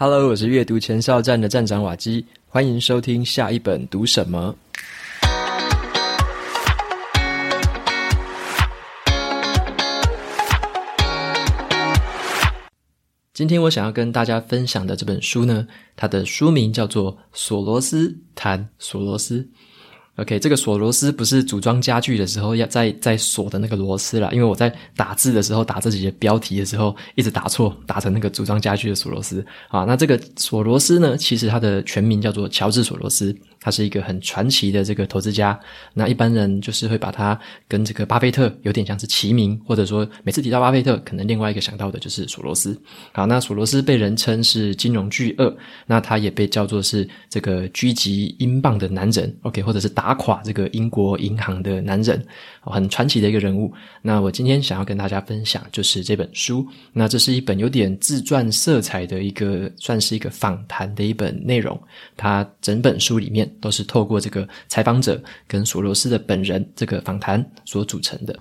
Hello，我是阅读前哨站的站长瓦基，欢迎收听下一本读什么。今天我想要跟大家分享的这本书呢，它的书名叫做《索罗斯谈索罗斯》。OK，这个锁螺丝不是组装家具的时候要在在锁的那个螺丝啦，因为我在打字的时候打这几个标题的时候一直打错，打成那个组装家具的锁螺丝啊。那这个锁螺丝呢，其实它的全名叫做乔治锁螺丝。他是一个很传奇的这个投资家，那一般人就是会把他跟这个巴菲特有点像是齐名，或者说每次提到巴菲特，可能另外一个想到的就是索罗斯。好，那索罗斯被人称是金融巨鳄，那他也被叫做是这个狙击英镑的男人，OK，或者是打垮这个英国银行的男人，很传奇的一个人物。那我今天想要跟大家分享就是这本书，那这是一本有点自传色彩的一个，算是一个访谈的一本内容，它整本书里面。都是透过这个采访者跟索罗斯的本人这个访谈所组成的。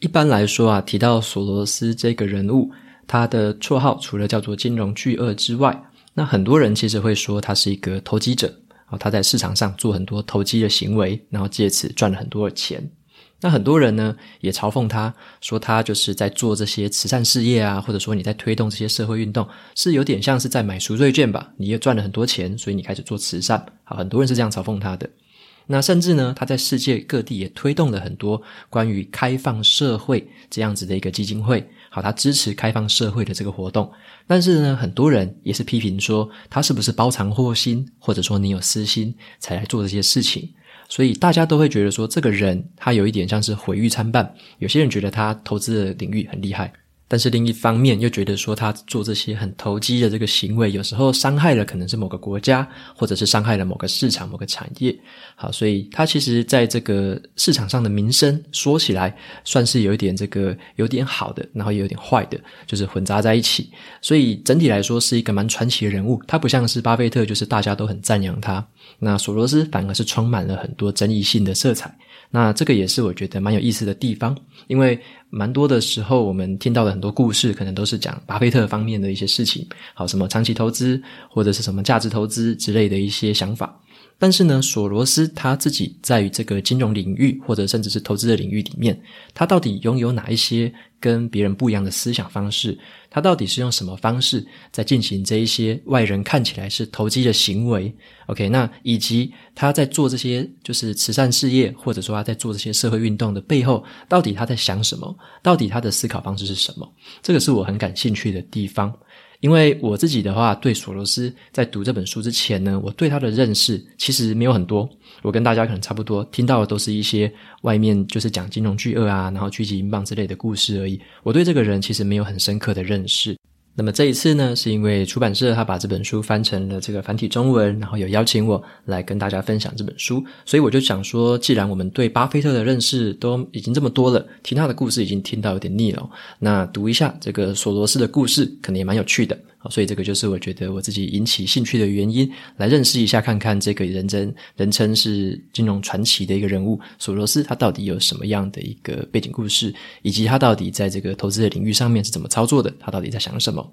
一般来说啊，提到索罗斯这个人物，他的绰号除了叫做金融巨鳄之外，那很多人其实会说他是一个投机者啊，他在市场上做很多投机的行为，然后借此赚了很多的钱。那很多人呢也嘲讽他，说他就是在做这些慈善事业啊，或者说你在推动这些社会运动，是有点像是在买赎罪券吧？你也赚了很多钱，所以你开始做慈善。好，很多人是这样嘲讽他的。那甚至呢，他在世界各地也推动了很多关于开放社会这样子的一个基金会。好，他支持开放社会的这个活动。但是呢，很多人也是批评说，他是不是包藏祸心，或者说你有私心才来做这些事情？所以大家都会觉得说，这个人他有一点像是毁誉参半。有些人觉得他投资的领域很厉害。但是另一方面又觉得说他做这些很投机的这个行为，有时候伤害了可能是某个国家，或者是伤害了某个市场、某个产业。好，所以他其实在这个市场上的名声说起来算是有一点这个有点好的，然后也有点坏的，就是混杂在一起。所以整体来说是一个蛮传奇的人物。他不像是巴菲特，就是大家都很赞扬他。那索罗斯反而是充满了很多争议性的色彩。那这个也是我觉得蛮有意思的地方，因为蛮多的时候我们听到的很多故事，可能都是讲巴菲特方面的一些事情，好，什么长期投资或者是什么价值投资之类的一些想法。但是呢，索罗斯他自己在于这个金融领域或者甚至是投资的领域里面，他到底拥有哪一些跟别人不一样的思想方式？他到底是用什么方式在进行这一些外人看起来是投机的行为？OK，那以及他在做这些就是慈善事业，或者说他在做这些社会运动的背后，到底他在想什么？到底他的思考方式是什么？这个是我很感兴趣的地方。因为我自己的话，对索罗斯在读这本书之前呢，我对他的认识其实没有很多。我跟大家可能差不多，听到的都是一些外面就是讲金融巨鳄啊，然后狙击英镑之类的故事而已。我对这个人其实没有很深刻的认识。那么这一次呢，是因为出版社他把这本书翻成了这个繁体中文，然后有邀请我来跟大家分享这本书，所以我就想说，既然我们对巴菲特的认识都已经这么多了，听他的故事已经听到有点腻了，那读一下这个索罗斯的故事，可能也蛮有趣的。所以这个就是我觉得我自己引起兴趣的原因，来认识一下，看看这个人真人称是金融传奇的一个人物索罗斯，他到底有什么样的一个背景故事，以及他到底在这个投资的领域上面是怎么操作的，他到底在想什么。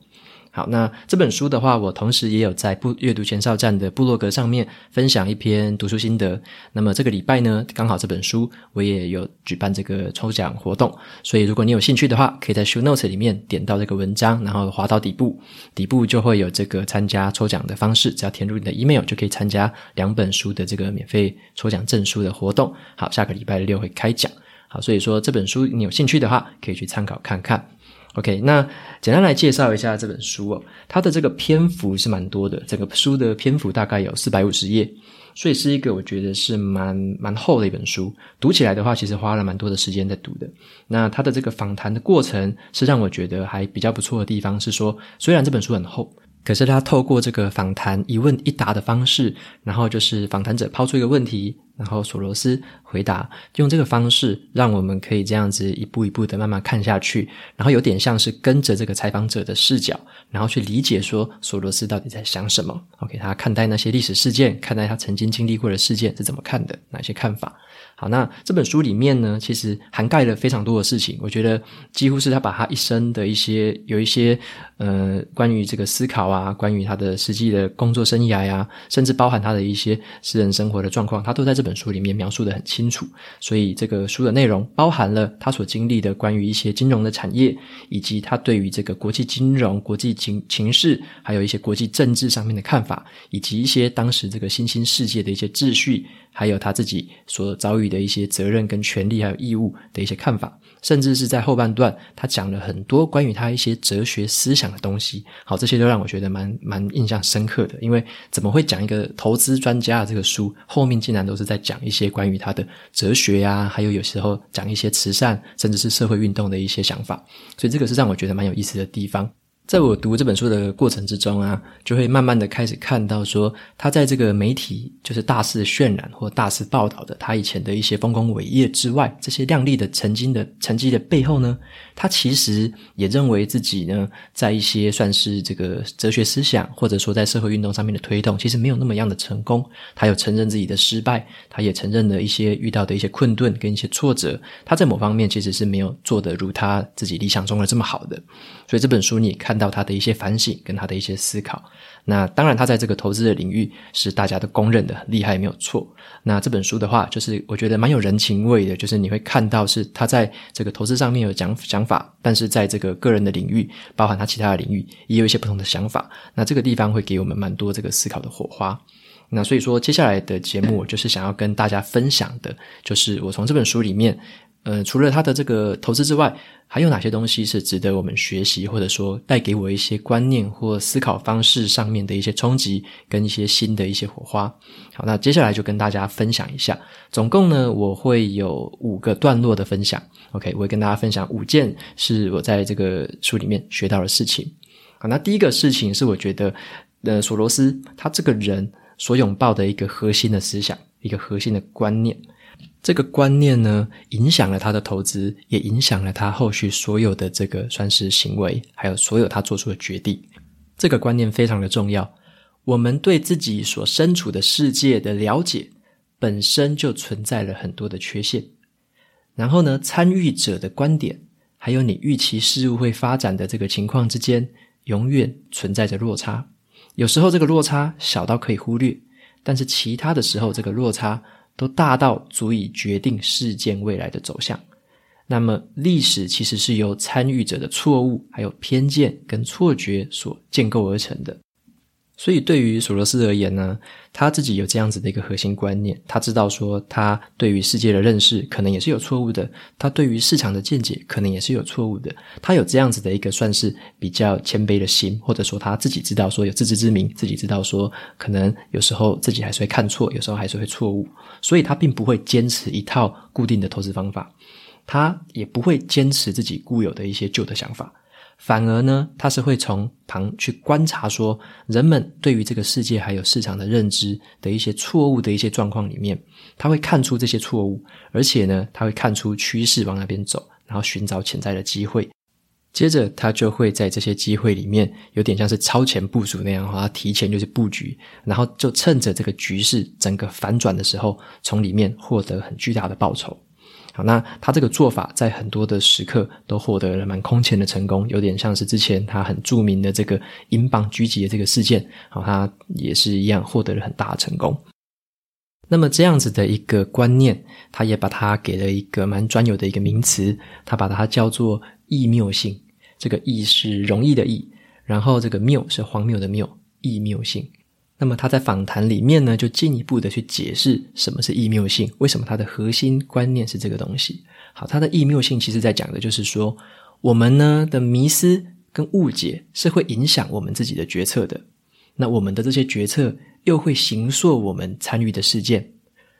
好，那这本书的话，我同时也有在不阅读前哨站的部落格上面分享一篇读书心得。那么这个礼拜呢，刚好这本书我也有举办这个抽奖活动，所以如果你有兴趣的话，可以在 show notes 里面点到这个文章，然后滑到底部，底部就会有这个参加抽奖的方式，只要填入你的 email 就可以参加两本书的这个免费抽奖证书的活动。好，下个礼拜六会开奖。好，所以说这本书你有兴趣的话，可以去参考看看。OK，那简单来介绍一下这本书哦。它的这个篇幅是蛮多的，整个书的篇幅大概有四百五十页，所以是一个我觉得是蛮蛮厚的一本书。读起来的话，其实花了蛮多的时间在读的。那它的这个访谈的过程是让我觉得还比较不错的地方，是说虽然这本书很厚，可是它透过这个访谈一问一答的方式，然后就是访谈者抛出一个问题。然后索罗斯回答，用这个方式让我们可以这样子一步一步的慢慢看下去，然后有点像是跟着这个采访者的视角，然后去理解说索罗斯到底在想什么。OK，他看待那些历史事件，看待他曾经经历过的事件是怎么看的，哪些看法。好，那这本书里面呢，其实涵盖了非常多的事情。我觉得几乎是他把他一生的一些有一些呃关于这个思考啊，关于他的实际的工作生涯呀、甚至包含他的一些私人生活的状况，他都在这本书里面描述的很清楚。所以这个书的内容包含了他所经历的关于一些金融的产业，以及他对于这个国际金融、国际情情势，还有一些国际政治上面的看法，以及一些当时这个新兴世界的一些秩序。还有他自己所遭遇的一些责任跟权利，还有义务的一些看法，甚至是在后半段，他讲了很多关于他一些哲学思想的东西。好，这些都让我觉得蛮蛮印象深刻的。因为怎么会讲一个投资专家的这个书，后面竟然都是在讲一些关于他的哲学呀，还有有时候讲一些慈善，甚至是社会运动的一些想法。所以这个是让我觉得蛮有意思的地方。在我读这本书的过程之中啊，就会慢慢的开始看到说，他在这个媒体就是大肆渲染或大肆报道的他以前的一些丰功伟业之外，这些亮丽的曾经的成绩的背后呢，他其实也认为自己呢，在一些算是这个哲学思想或者说在社会运动上面的推动，其实没有那么样的成功。他有承认自己的失败，他也承认了一些遇到的一些困顿跟一些挫折，他在某方面其实是没有做得如他自己理想中的这么好的。所以这本书你看到他的一些反省跟他的一些思考，那当然他在这个投资的领域是大家都公认的很厉害，没有错。那这本书的话，就是我觉得蛮有人情味的，就是你会看到是他在这个投资上面有讲讲法，但是在这个个人的领域，包含他其他的领域，也有一些不同的想法。那这个地方会给我们蛮多这个思考的火花。那所以说，接下来的节目就是想要跟大家分享的，就是我从这本书里面。呃，除了他的这个投资之外，还有哪些东西是值得我们学习，或者说带给我一些观念或思考方式上面的一些冲击，跟一些新的一些火花？好，那接下来就跟大家分享一下。总共呢，我会有五个段落的分享。OK，我会跟大家分享五件是我在这个书里面学到的事情。好，那第一个事情是我觉得，呃，索罗斯他这个人所拥抱的一个核心的思想，一个核心的观念。这个观念呢，影响了他的投资，也影响了他后续所有的这个算是行为，还有所有他做出的决定。这个观念非常的重要。我们对自己所身处的世界的了解，本身就存在了很多的缺陷。然后呢，参与者的观点，还有你预期事物会发展的这个情况之间，永远存在着落差。有时候这个落差小到可以忽略，但是其他的时候，这个落差，都大到足以决定事件未来的走向。那么，历史其实是由参与者的错误、还有偏见跟错觉所建构而成的。所以，对于索罗斯而言呢，他自己有这样子的一个核心观念，他知道说，他对于世界的认识可能也是有错误的，他对于市场的见解可能也是有错误的。他有这样子的一个算是比较谦卑的心，或者说他自己知道说有自知之明，自己知道说可能有时候自己还是会看错，有时候还是会错误，所以他并不会坚持一套固定的投资方法，他也不会坚持自己固有的一些旧的想法。反而呢，他是会从旁去观察说，人们对于这个世界还有市场的认知的一些错误的一些状况里面，他会看出这些错误，而且呢，他会看出趋势往那边走，然后寻找潜在的机会。接着，他就会在这些机会里面，有点像是超前部署那样，哈，他提前就是布局，然后就趁着这个局势整个反转的时候，从里面获得很巨大的报酬。好，那他这个做法在很多的时刻都获得了蛮空前的成功，有点像是之前他很著名的这个英镑狙击的这个事件，好，他也是一样获得了很大的成功。那么这样子的一个观念，他也把它给了一个蛮专有的一个名词，他把它叫做易谬性。这个易是容易的易，然后这个谬是荒谬的谬，易谬性。那么他在访谈里面呢，就进一步的去解释什么是易谬性，为什么它的核心观念是这个东西。好，它的易谬性其实在讲的就是说，我们呢的迷思跟误解是会影响我们自己的决策的。那我们的这些决策又会形塑我们参与的事件，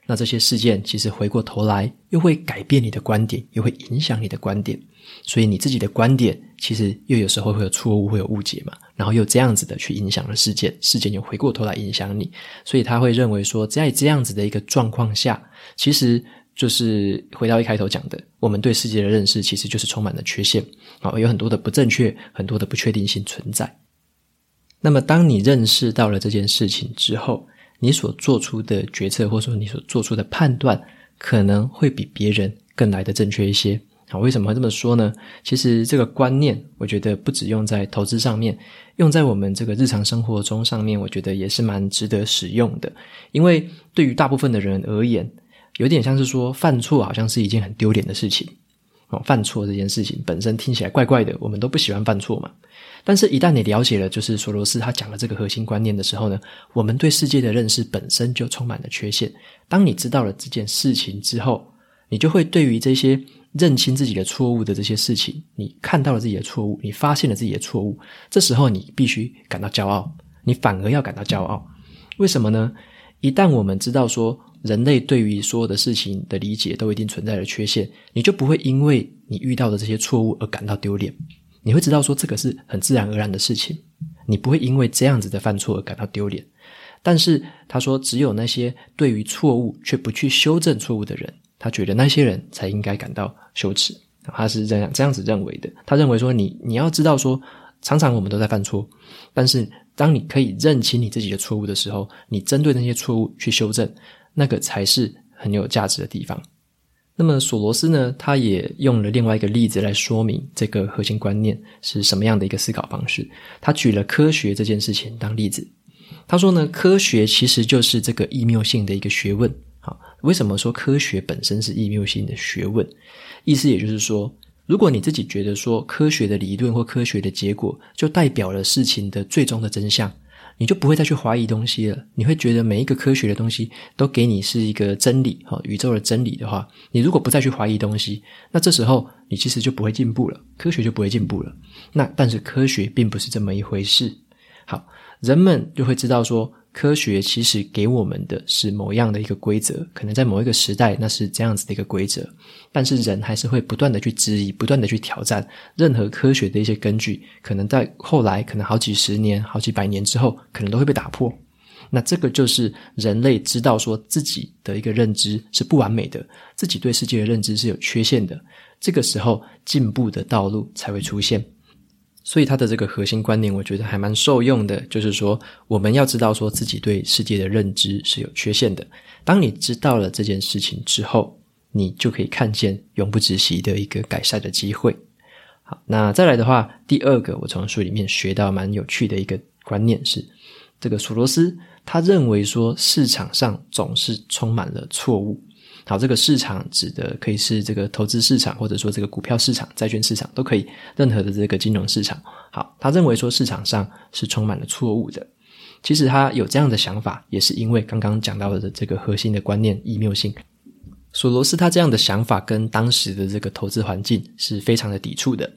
那这些事件其实回过头来又会改变你的观点，又会影响你的观点。所以你自己的观点其实又有时候会有错误，会有误解嘛。然后又这样子的去影响了事件，事件又回过头来影响你。所以他会认为说，在这样子的一个状况下，其实就是回到一开头讲的，我们对世界的认识其实就是充满了缺陷啊，有很多的不正确，很多的不确定性存在。那么当你认识到了这件事情之后，你所做出的决策，或者说你所做出的判断，可能会比别人更来的正确一些。好，为什么会这么说呢？其实这个观念，我觉得不只用在投资上面，用在我们这个日常生活中上面，我觉得也是蛮值得使用的。因为对于大部分的人而言，有点像是说犯错好像是一件很丢脸的事情。哦，犯错这件事情本身听起来怪怪的，我们都不喜欢犯错嘛。但是，一旦你了解了，就是索罗斯他讲的这个核心观念的时候呢，我们对世界的认识本身就充满了缺陷。当你知道了这件事情之后，你就会对于这些认清自己的错误的这些事情，你看到了自己的错误，你发现了自己的错误，这时候你必须感到骄傲，你反而要感到骄傲。为什么呢？一旦我们知道说人类对于所有的事情的理解都一定存在着缺陷，你就不会因为你遇到的这些错误而感到丢脸。你会知道说这个是很自然而然的事情，你不会因为这样子的犯错而感到丢脸。但是他说，只有那些对于错误却不去修正错误的人，他觉得那些人才应该感到羞耻。他是这样这样子认为的。他认为说你，你要知道说，常常我们都在犯错，但是当你可以认清你自己的错误的时候，你针对那些错误去修正，那个才是很有价值的地方。那么索罗斯呢，他也用了另外一个例子来说明这个核心观念是什么样的一个思考方式。他举了科学这件事情当例子。他说呢，科学其实就是这个异谬性的一个学问。好，为什么说科学本身是异谬性的学问？意思也就是说，如果你自己觉得说科学的理论或科学的结果就代表了事情的最终的真相。你就不会再去怀疑东西了。你会觉得每一个科学的东西都给你是一个真理，哈，宇宙的真理的话，你如果不再去怀疑东西，那这时候你其实就不会进步了，科学就不会进步了。那但是科学并不是这么一回事。好，人们就会知道说。科学其实给我们的是某样的一个规则，可能在某一个时代那是这样子的一个规则，但是人还是会不断的去质疑，不断的去挑战任何科学的一些根据，可能在后来，可能好几十年、好几百年之后，可能都会被打破。那这个就是人类知道说自己的一个认知是不完美的，自己对世界的认知是有缺陷的，这个时候进步的道路才会出现。所以他的这个核心观念，我觉得还蛮受用的。就是说，我们要知道说自己对世界的认知是有缺陷的。当你知道了这件事情之后，你就可以看见永不止息的一个改善的机会。好，那再来的话，第二个我从书里面学到蛮有趣的一个观念是，这个索罗斯他认为说市场上总是充满了错误。好，这个市场指的可以是这个投资市场，或者说这个股票市场、债券市场都可以，任何的这个金融市场。好，他认为说市场上是充满了错误的。其实他有这样的想法，也是因为刚刚讲到的这个核心的观念异谬性。索罗斯他这样的想法跟当时的这个投资环境是非常的抵触的。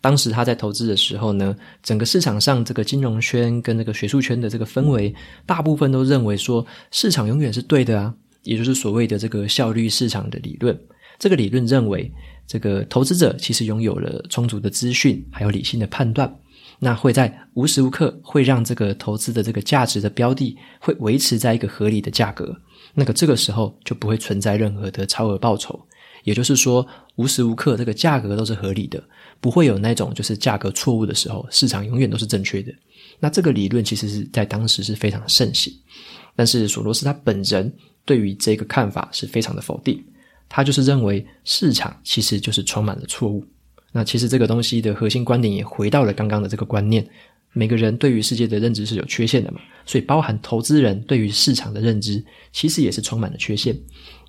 当时他在投资的时候呢，整个市场上这个金融圈跟这个学术圈的这个氛围，大部分都认为说市场永远是对的啊。也就是所谓的这个效率市场的理论，这个理论认为，这个投资者其实拥有了充足的资讯，还有理性的判断，那会在无时无刻会让这个投资的这个价值的标的会维持在一个合理的价格，那个这个时候就不会存在任何的超额报酬。也就是说，无时无刻这个价格都是合理的，不会有那种就是价格错误的时候，市场永远都是正确的。那这个理论其实是在当时是非常盛行，但是索罗斯他本人。对于这个看法是非常的否定，他就是认为市场其实就是充满了错误。那其实这个东西的核心观点也回到了刚刚的这个观念：每个人对于世界的认知是有缺陷的嘛，所以包含投资人对于市场的认知其实也是充满了缺陷。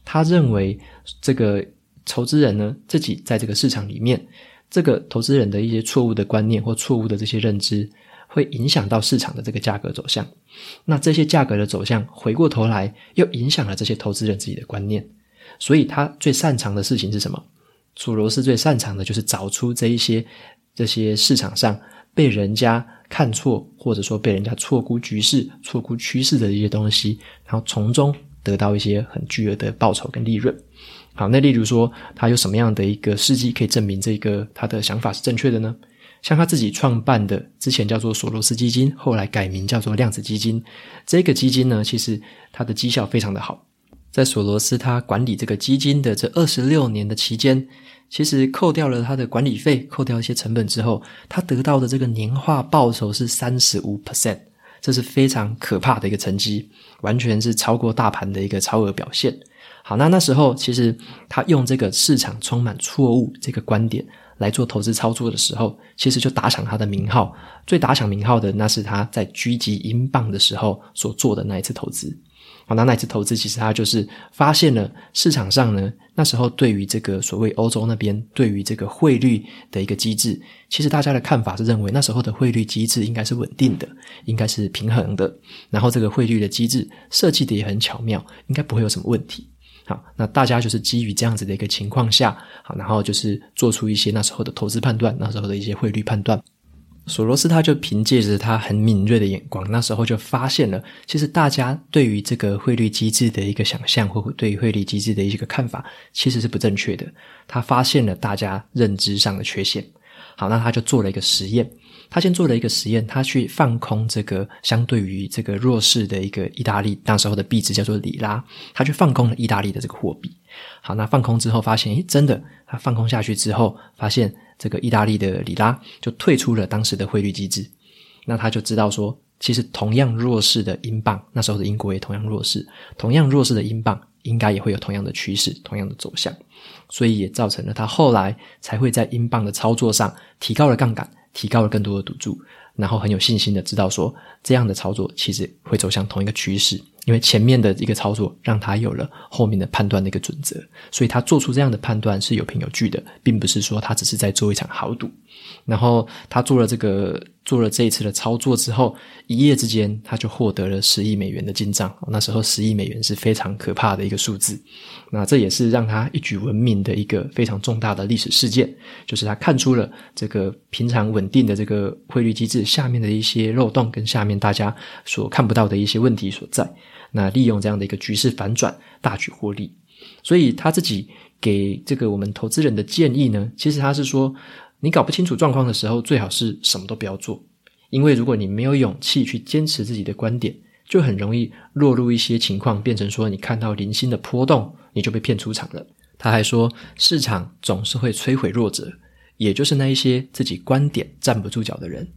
他认为这个投资人呢，自己在这个市场里面，这个投资人的一些错误的观念或错误的这些认知。会影响到市场的这个价格走向，那这些价格的走向回过头来又影响了这些投资人自己的观念，所以他最擅长的事情是什么？索罗斯最擅长的就是找出这一些这些市场上被人家看错，或者说被人家错估局势、错估趋势的一些东西，然后从中得到一些很巨额的报酬跟利润。好，那例如说，他有什么样的一个事迹可以证明这个他的想法是正确的呢？像他自己创办的，之前叫做索罗斯基金，后来改名叫做量子基金。这个基金呢，其实它的绩效非常的好。在索罗斯他管理这个基金的这二十六年的期间，其实扣掉了他的管理费，扣掉一些成本之后，他得到的这个年化报酬是三十五 percent，这是非常可怕的一个成绩，完全是超过大盘的一个超额表现。好，那那时候其实他用这个市场充满错误这个观点来做投资操作的时候，其实就打响他的名号。最打响名号的，那是他在狙击英镑的时候所做的那一次投资。好，那那一次投资，其实他就是发现了市场上呢，那时候对于这个所谓欧洲那边对于这个汇率的一个机制，其实大家的看法是认为那时候的汇率机制应该是稳定的，应该是平衡的，然后这个汇率的机制设计的也很巧妙，应该不会有什么问题。好，那大家就是基于这样子的一个情况下，好，然后就是做出一些那时候的投资判断，那时候的一些汇率判断。索罗斯他就凭借着他很敏锐的眼光，那时候就发现了，其实大家对于这个汇率机制的一个想象，或对于汇率机制的一个看法，其实是不正确的。他发现了大家认知上的缺陷。好，那他就做了一个实验。他先做了一个实验，他去放空这个相对于这个弱势的一个意大利那时候的币值叫做里拉，他去放空了意大利的这个货币。好，那放空之后发现，诶，真的，他放空下去之后，发现这个意大利的里拉就退出了当时的汇率机制。那他就知道说，其实同样弱势的英镑，那时候的英国也同样弱势，同样弱势的英镑应该也会有同样的趋势，同样的走向，所以也造成了他后来才会在英镑的操作上提高了杠杆。提高了更多的赌注，然后很有信心的知道说，这样的操作其实会走向同一个趋势，因为前面的一个操作让他有了后面的判断的一个准则，所以他做出这样的判断是有凭有据的，并不是说他只是在做一场豪赌。然后他做了这个做了这一次的操作之后，一夜之间他就获得了十亿美元的进账。那时候十亿美元是非常可怕的一个数字。那这也是让他一举闻名的一个非常重大的历史事件，就是他看出了这个平常稳定的这个汇率机制下面的一些漏洞，跟下面大家所看不到的一些问题所在。那利用这样的一个局势反转，大举获利。所以他自己给这个我们投资人的建议呢，其实他是说。你搞不清楚状况的时候，最好是什么都不要做，因为如果你没有勇气去坚持自己的观点，就很容易落入一些情况，变成说你看到零星的波动，你就被骗出场了。他还说，市场总是会摧毁弱者，也就是那一些自己观点站不住脚的人。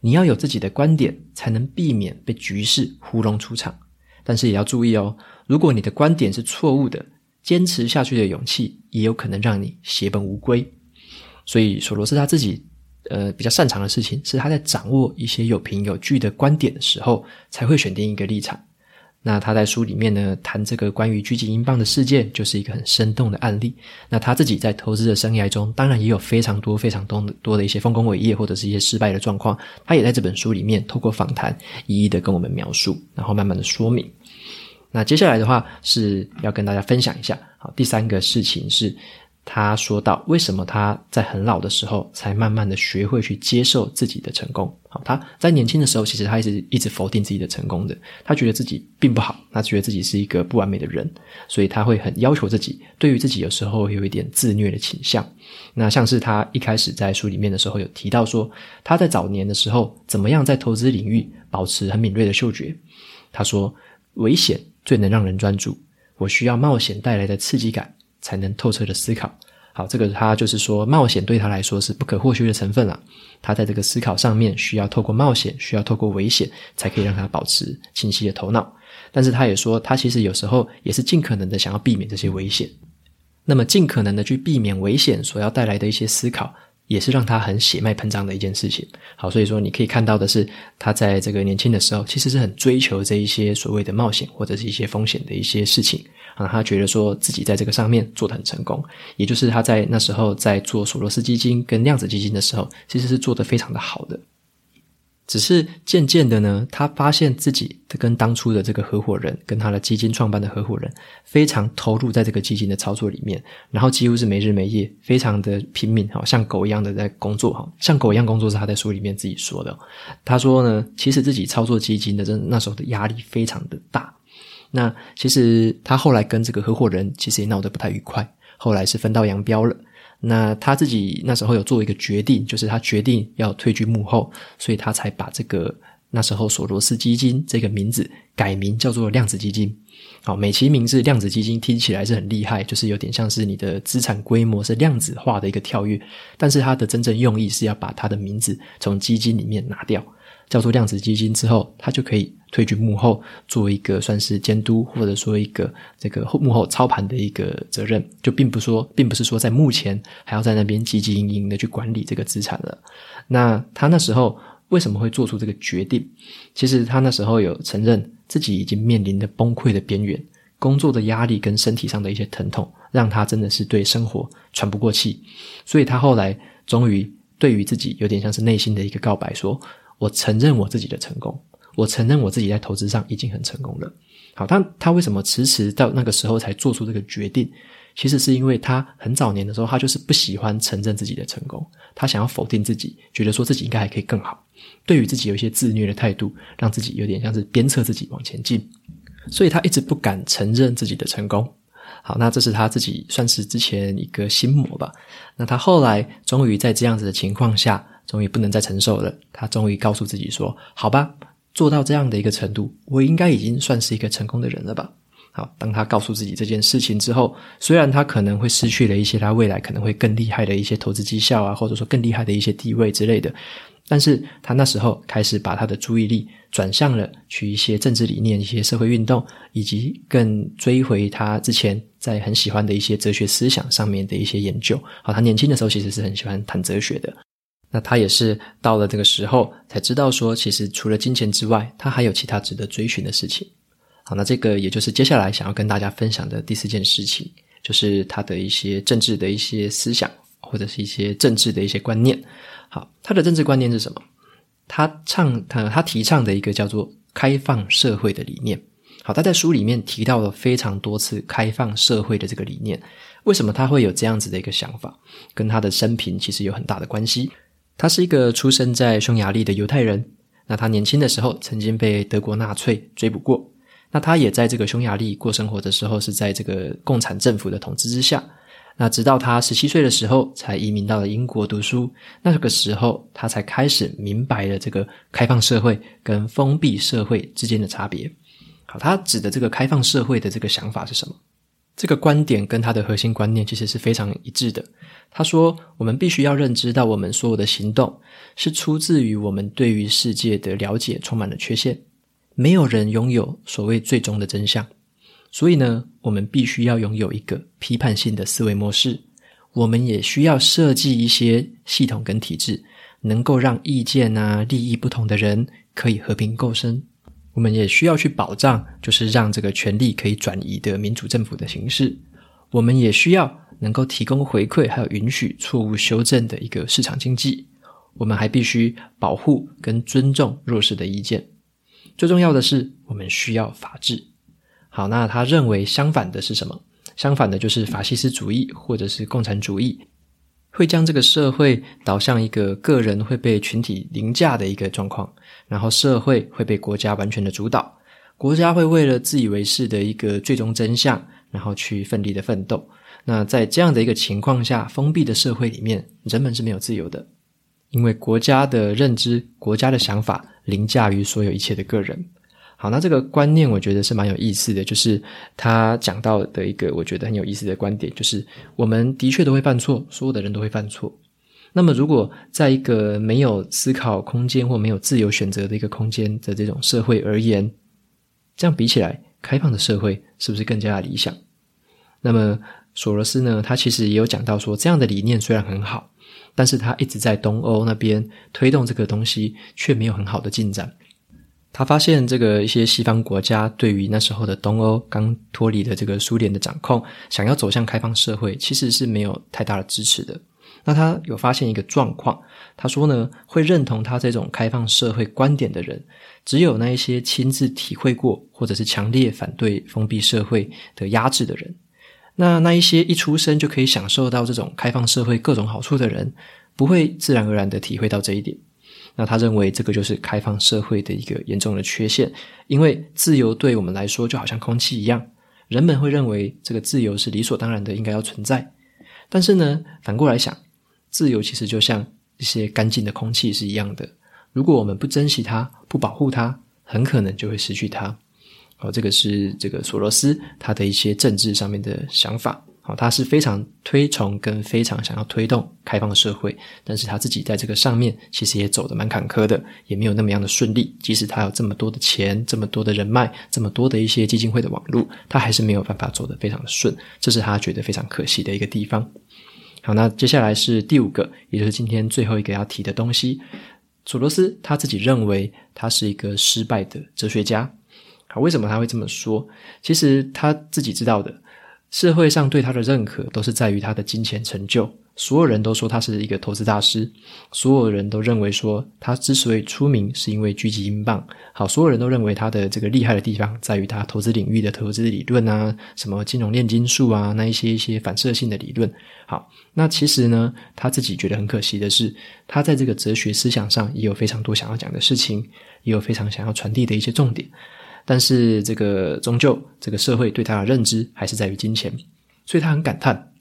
你要有自己的观点，才能避免被局势糊弄出场。但是也要注意哦，如果你的观点是错误的，坚持下去的勇气也有可能让你血本无归。所以，索罗斯他自己，呃，比较擅长的事情是他在掌握一些有凭有据的观点的时候，才会选定一个立场。那他在书里面呢，谈这个关于狙击英镑的事件，就是一个很生动的案例。那他自己在投资的生涯中，当然也有非常多非常多的多的一些丰功伟业，或者是一些失败的状况。他也在这本书里面透过访谈，一一的跟我们描述，然后慢慢的说明。那接下来的话是要跟大家分享一下，好，第三个事情是。他说到：“为什么他在很老的时候才慢慢的学会去接受自己的成功？好，他在年轻的时候，其实他一直一直否定自己的成功的。他觉得自己并不好，他觉得自己是一个不完美的人，所以他会很要求自己。对于自己，有时候有一点自虐的倾向。那像是他一开始在书里面的时候有提到说，他在早年的时候怎么样在投资领域保持很敏锐的嗅觉。他说：危险最能让人专注，我需要冒险带来的刺激感。”才能透彻的思考。好，这个他就是说，冒险对他来说是不可或缺的成分了。他在这个思考上面，需要透过冒险，需要透过危险，才可以让他保持清晰的头脑。但是他也说，他其实有时候也是尽可能的想要避免这些危险。那么，尽可能的去避免危险所要带来的一些思考。也是让他很血脉喷张的一件事情。好，所以说你可以看到的是，他在这个年轻的时候，其实是很追求这一些所谓的冒险或者是一些风险的一些事情啊。他觉得说自己在这个上面做得很成功，也就是他在那时候在做索罗斯基金跟量子基金的时候，其实是做得非常的好的。只是渐渐的呢，他发现自己跟当初的这个合伙人，跟他的基金创办的合伙人，非常投入在这个基金的操作里面，然后几乎是没日没夜，非常的拼命，哈，像狗一样的在工作，哈，像狗一样工作是他在书里面自己说的。他说呢，其实自己操作基金的，真那时候的压力非常的大。那其实他后来跟这个合伙人其实也闹得不太愉快，后来是分道扬镳了。那他自己那时候有做一个决定，就是他决定要退居幕后，所以他才把这个那时候索罗斯基金这个名字改名叫做量子基金。好，美其名字量子基金听起来是很厉害，就是有点像是你的资产规模是量子化的一个跳跃，但是它的真正用意是要把它的名字从基金里面拿掉，叫做量子基金之后，它就可以退居幕后，做一个算是监督或者说一个这个幕后操盘的一个责任，就并不说，并不是说在目前还要在那边汲汲营营的去管理这个资产了。那他那时候为什么会做出这个决定？其实他那时候有承认。自己已经面临着崩溃的边缘，工作的压力跟身体上的一些疼痛，让他真的是对生活喘不过气。所以他后来终于对于自己有点像是内心的一个告白，说：“我承认我自己的成功，我承认我自己在投资上已经很成功了。”好，但他为什么迟迟到那个时候才做出这个决定？其实是因为他很早年的时候，他就是不喜欢承认自己的成功，他想要否定自己，觉得说自己应该还可以更好。对于自己有一些自虐的态度，让自己有点像是鞭策自己往前进，所以他一直不敢承认自己的成功。好，那这是他自己算是之前一个心魔吧。那他后来终于在这样子的情况下，终于不能再承受了，他终于告诉自己说：“好吧，做到这样的一个程度，我应该已经算是一个成功的人了吧。”好，当他告诉自己这件事情之后，虽然他可能会失去了一些他未来可能会更厉害的一些投资绩效啊，或者说更厉害的一些地位之类的，但是他那时候开始把他的注意力转向了去一些政治理念、一些社会运动，以及更追回他之前在很喜欢的一些哲学思想上面的一些研究。好，他年轻的时候其实是很喜欢谈哲学的。那他也是到了这个时候才知道说，其实除了金钱之外，他还有其他值得追寻的事情。好，那这个也就是接下来想要跟大家分享的第四件事情，就是他的一些政治的一些思想，或者是一些政治的一些观念。好，他的政治观念是什么？他倡他他提倡的一个叫做开放社会的理念。好，他在书里面提到了非常多次开放社会的这个理念。为什么他会有这样子的一个想法？跟他的生平其实有很大的关系。他是一个出生在匈牙利的犹太人。那他年轻的时候曾经被德国纳粹追捕过。那他也在这个匈牙利过生活的时候，是在这个共产政府的统治之下。那直到他十七岁的时候，才移民到了英国读书。那个时候，他才开始明白了这个开放社会跟封闭社会之间的差别。好，他指的这个开放社会的这个想法是什么？这个观点跟他的核心观念其实是非常一致的。他说，我们必须要认知到，我们所有的行动是出自于我们对于世界的了解充满了缺陷。没有人拥有所谓最终的真相，所以呢，我们必须要拥有一个批判性的思维模式。我们也需要设计一些系统跟体制，能够让意见啊、利益不同的人可以和平共生。我们也需要去保障，就是让这个权力可以转移的民主政府的形式。我们也需要能够提供回馈，还有允许错误修正的一个市场经济。我们还必须保护跟尊重弱势的意见。最重要的是，我们需要法治。好，那他认为相反的是什么？相反的就是法西斯主义或者是共产主义，会将这个社会导向一个个人会被群体凌驾的一个状况，然后社会会被国家完全的主导，国家会为了自以为是的一个最终真相，然后去奋力的奋斗。那在这样的一个情况下，封闭的社会里面，人们是没有自由的。因为国家的认知、国家的想法凌驾于所有一切的个人。好，那这个观念我觉得是蛮有意思的，就是他讲到的一个我觉得很有意思的观点，就是我们的确都会犯错，所有的人都会犯错。那么，如果在一个没有思考空间或没有自由选择的一个空间的这种社会而言，这样比起来，开放的社会是不是更加的理想？那么，索罗斯呢，他其实也有讲到说，这样的理念虽然很好。但是他一直在东欧那边推动这个东西，却没有很好的进展。他发现这个一些西方国家对于那时候的东欧刚脱离了这个苏联的掌控，想要走向开放社会，其实是没有太大的支持的。那他有发现一个状况，他说呢，会认同他这种开放社会观点的人，只有那一些亲自体会过或者是强烈反对封闭社会的压制的人。那那一些一出生就可以享受到这种开放社会各种好处的人，不会自然而然的体会到这一点。那他认为这个就是开放社会的一个严重的缺陷，因为自由对我们来说就好像空气一样，人们会认为这个自由是理所当然的，应该要存在。但是呢，反过来想，自由其实就像一些干净的空气是一样的，如果我们不珍惜它，不保护它，很可能就会失去它。好，这个是这个索罗斯他的一些政治上面的想法。好，他是非常推崇跟非常想要推动开放社会，但是他自己在这个上面其实也走得蛮坎坷的，也没有那么样的顺利。即使他有这么多的钱、这么多的人脉、这么多的一些基金会的网络，他还是没有办法走得非常的顺，这是他觉得非常可惜的一个地方。好，那接下来是第五个，也就是今天最后一个要提的东西。索罗斯他自己认为他是一个失败的哲学家。好，为什么他会这么说？其实他自己知道的。社会上对他的认可都是在于他的金钱成就，所有人都说他是一个投资大师，所有人都认为说他之所以出名是因为狙击英镑。好，所有人都认为他的这个厉害的地方在于他投资领域的投资理论啊，什么金融炼金术啊，那一些一些反射性的理论。好，那其实呢，他自己觉得很可惜的是，他在这个哲学思想上也有非常多想要讲的事情，也有非常想要传递的一些重点。但是这个终究，这个社会对他的认知还是在于金钱，所以他很感叹。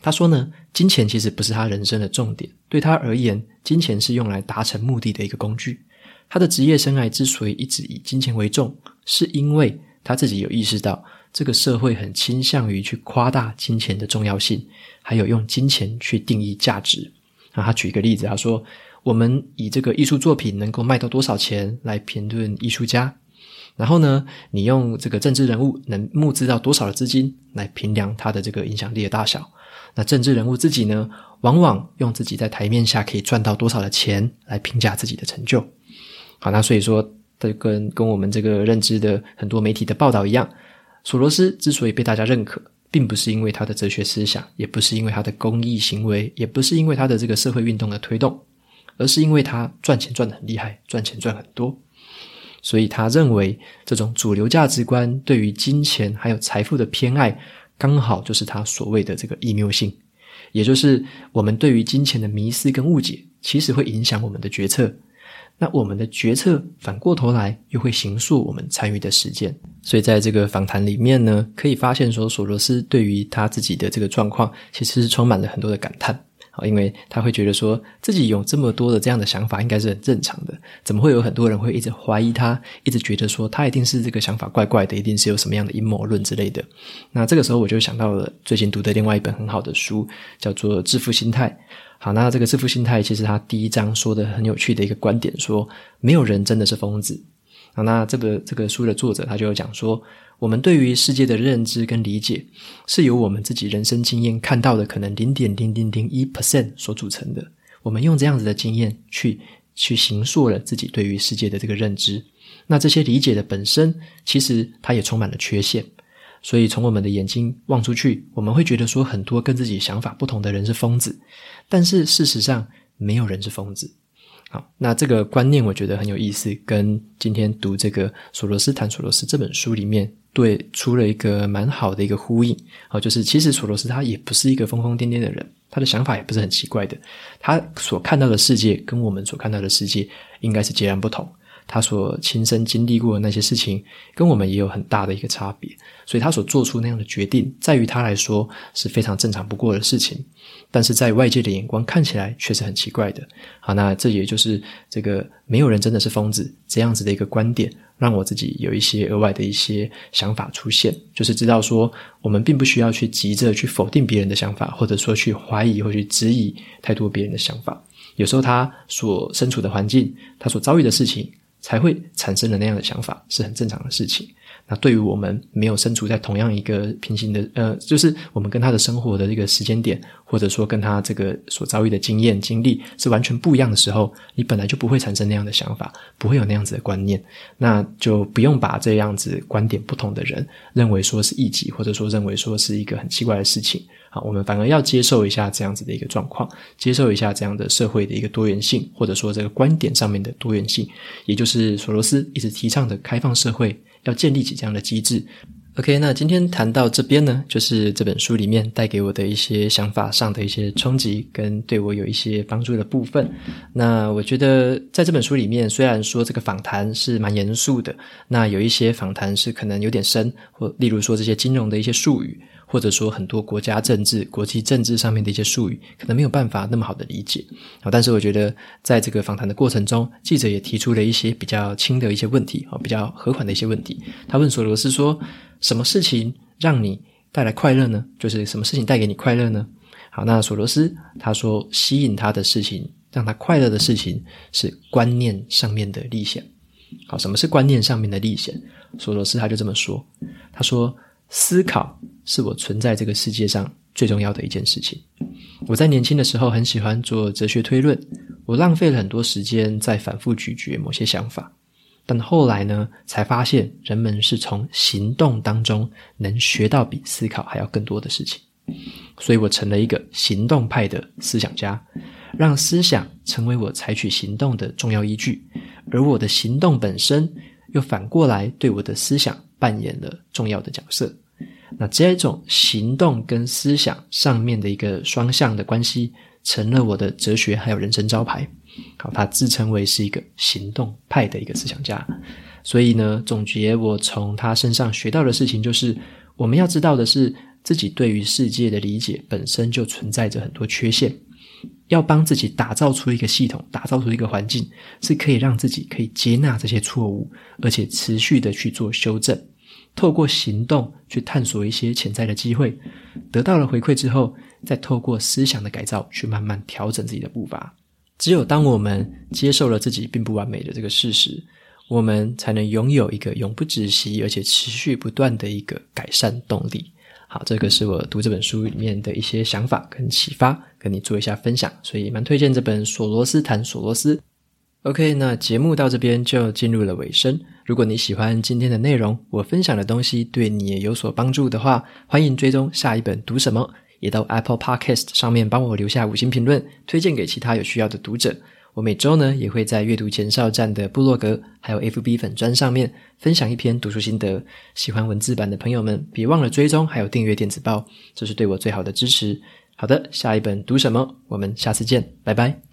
他说呢，金钱其实不是他人生的重点，对他而言，金钱是用来达成目的的一个工具。他的职业生涯之所以一直以金钱为重，是因为他自己有意识到，这个社会很倾向于去夸大金钱的重要性，还有用金钱去定义价值。那他举一个例子，他说，我们以这个艺术作品能够卖到多少钱来评论艺术家。然后呢，你用这个政治人物能募资到多少的资金来评量他的这个影响力的大小？那政治人物自己呢，往往用自己在台面下可以赚到多少的钱来评价自己的成就。好，那所以说，这跟跟我们这个认知的很多媒体的报道一样，索罗斯之所以被大家认可，并不是因为他的哲学思想，也不是因为他的公益行为，也不是因为他的这个社会运动的推动，而是因为他赚钱赚得很厉害，赚钱赚很多。所以他认为，这种主流价值观对于金钱还有财富的偏爱，刚好就是他所谓的这个异谬性，也就是我们对于金钱的迷思跟误解，其实会影响我们的决策。那我们的决策反过头来又会形塑我们参与的实践。所以在这个访谈里面呢，可以发现说，索罗斯对于他自己的这个状况，其实是充满了很多的感叹。好，因为他会觉得说自己有这么多的这样的想法，应该是很正常的。怎么会有很多人会一直怀疑他，一直觉得说他一定是这个想法怪怪的，一定是有什么样的阴谋论之类的？那这个时候我就想到了最近读的另外一本很好的书，叫做《致富心态》。好，那这个致富心态其实他第一章说的很有趣的一个观点，说没有人真的是疯子。好，那这个这个书的作者他就有讲说。我们对于世界的认知跟理解，是由我们自己人生经验看到的可能零点零零零一 percent 所组成的。我们用这样子的经验去去形塑了自己对于世界的这个认知。那这些理解的本身，其实它也充满了缺陷。所以从我们的眼睛望出去，我们会觉得说很多跟自己想法不同的人是疯子。但是事实上，没有人是疯子。好，那这个观念我觉得很有意思，跟今天读这个索罗斯谈索罗斯这本书里面。对，出了一个蛮好的一个呼应，好，就是其实索罗斯他也不是一个疯疯癫癫的人，他的想法也不是很奇怪的，他所看到的世界跟我们所看到的世界应该是截然不同。他所亲身经历过的那些事情，跟我们也有很大的一个差别，所以他所做出那样的决定，在于他来说是非常正常不过的事情，但是在外界的眼光看起来却是很奇怪的。好，那这也就是这个没有人真的是疯子这样子的一个观点，让我自己有一些额外的一些想法出现，就是知道说，我们并不需要去急着去否定别人的想法，或者说去怀疑或去质疑太多别人的想法。有时候他所身处的环境，他所遭遇的事情。才会产生了那样的想法，是很正常的事情。那对于我们没有身处在同样一个平行的，呃，就是我们跟他的生活的这个时间点，或者说跟他这个所遭遇的经验经历是完全不一样的时候，你本来就不会产生那样的想法，不会有那样子的观念，那就不用把这样子观点不同的人认为说是异己，或者说认为说是一个很奇怪的事情。好，我们反而要接受一下这样子的一个状况，接受一下这样的社会的一个多元性，或者说这个观点上面的多元性，也就是索罗斯一直提倡的开放社会，要建立起这样的机制，OK，那今天谈到这边呢，就是这本书里面带给我的一些想法上的一些冲击，跟对我有一些帮助的部分。那我觉得在这本书里面，虽然说这个访谈是蛮严肃的，那有一些访谈是可能有点深，或例如说这些金融的一些术语。或者说很多国家政治、国际政治上面的一些术语，可能没有办法那么好的理解啊。但是我觉得，在这个访谈的过程中，记者也提出了一些比较轻的一些问题啊，比较和缓的一些问题。他问索罗斯说：“什么事情让你带来快乐呢？就是什么事情带给你快乐呢？”好，那索罗斯他说，吸引他的事情，让他快乐的事情是观念上面的历险。好，什么是观念上面的历险？索罗斯他就这么说，他说。思考是我存在这个世界上最重要的一件事情。我在年轻的时候很喜欢做哲学推论，我浪费了很多时间在反复咀嚼某些想法。但后来呢，才发现人们是从行动当中能学到比思考还要更多的事情。所以我成了一个行动派的思想家，让思想成为我采取行动的重要依据，而我的行动本身又反过来对我的思想扮演了重要的角色。那这种行动跟思想上面的一个双向的关系，成了我的哲学还有人生招牌。好，他自称为是一个行动派的一个思想家。所以呢，总结我从他身上学到的事情，就是我们要知道的是，自己对于世界的理解本身就存在着很多缺陷，要帮自己打造出一个系统，打造出一个环境，是可以让自己可以接纳这些错误，而且持续的去做修正。透过行动去探索一些潜在的机会，得到了回馈之后，再透过思想的改造去慢慢调整自己的步伐。只有当我们接受了自己并不完美的这个事实，我们才能拥有一个永不止息而且持续不断的一个改善动力。好，这个是我读这本书里面的一些想法跟启发，跟你做一下分享。所以蛮推荐这本《索罗斯谈索罗斯》。OK，那节目到这边就进入了尾声。如果你喜欢今天的内容，我分享的东西对你也有所帮助的话，欢迎追踪下一本读什么，也到 Apple Podcast 上面帮我留下五星评论，推荐给其他有需要的读者。我每周呢也会在阅读前哨站的部落格，还有 FB 粉砖上面分享一篇读书心得。喜欢文字版的朋友们，别忘了追踪还有订阅电子报，这是对我最好的支持。好的，下一本读什么？我们下次见，拜拜。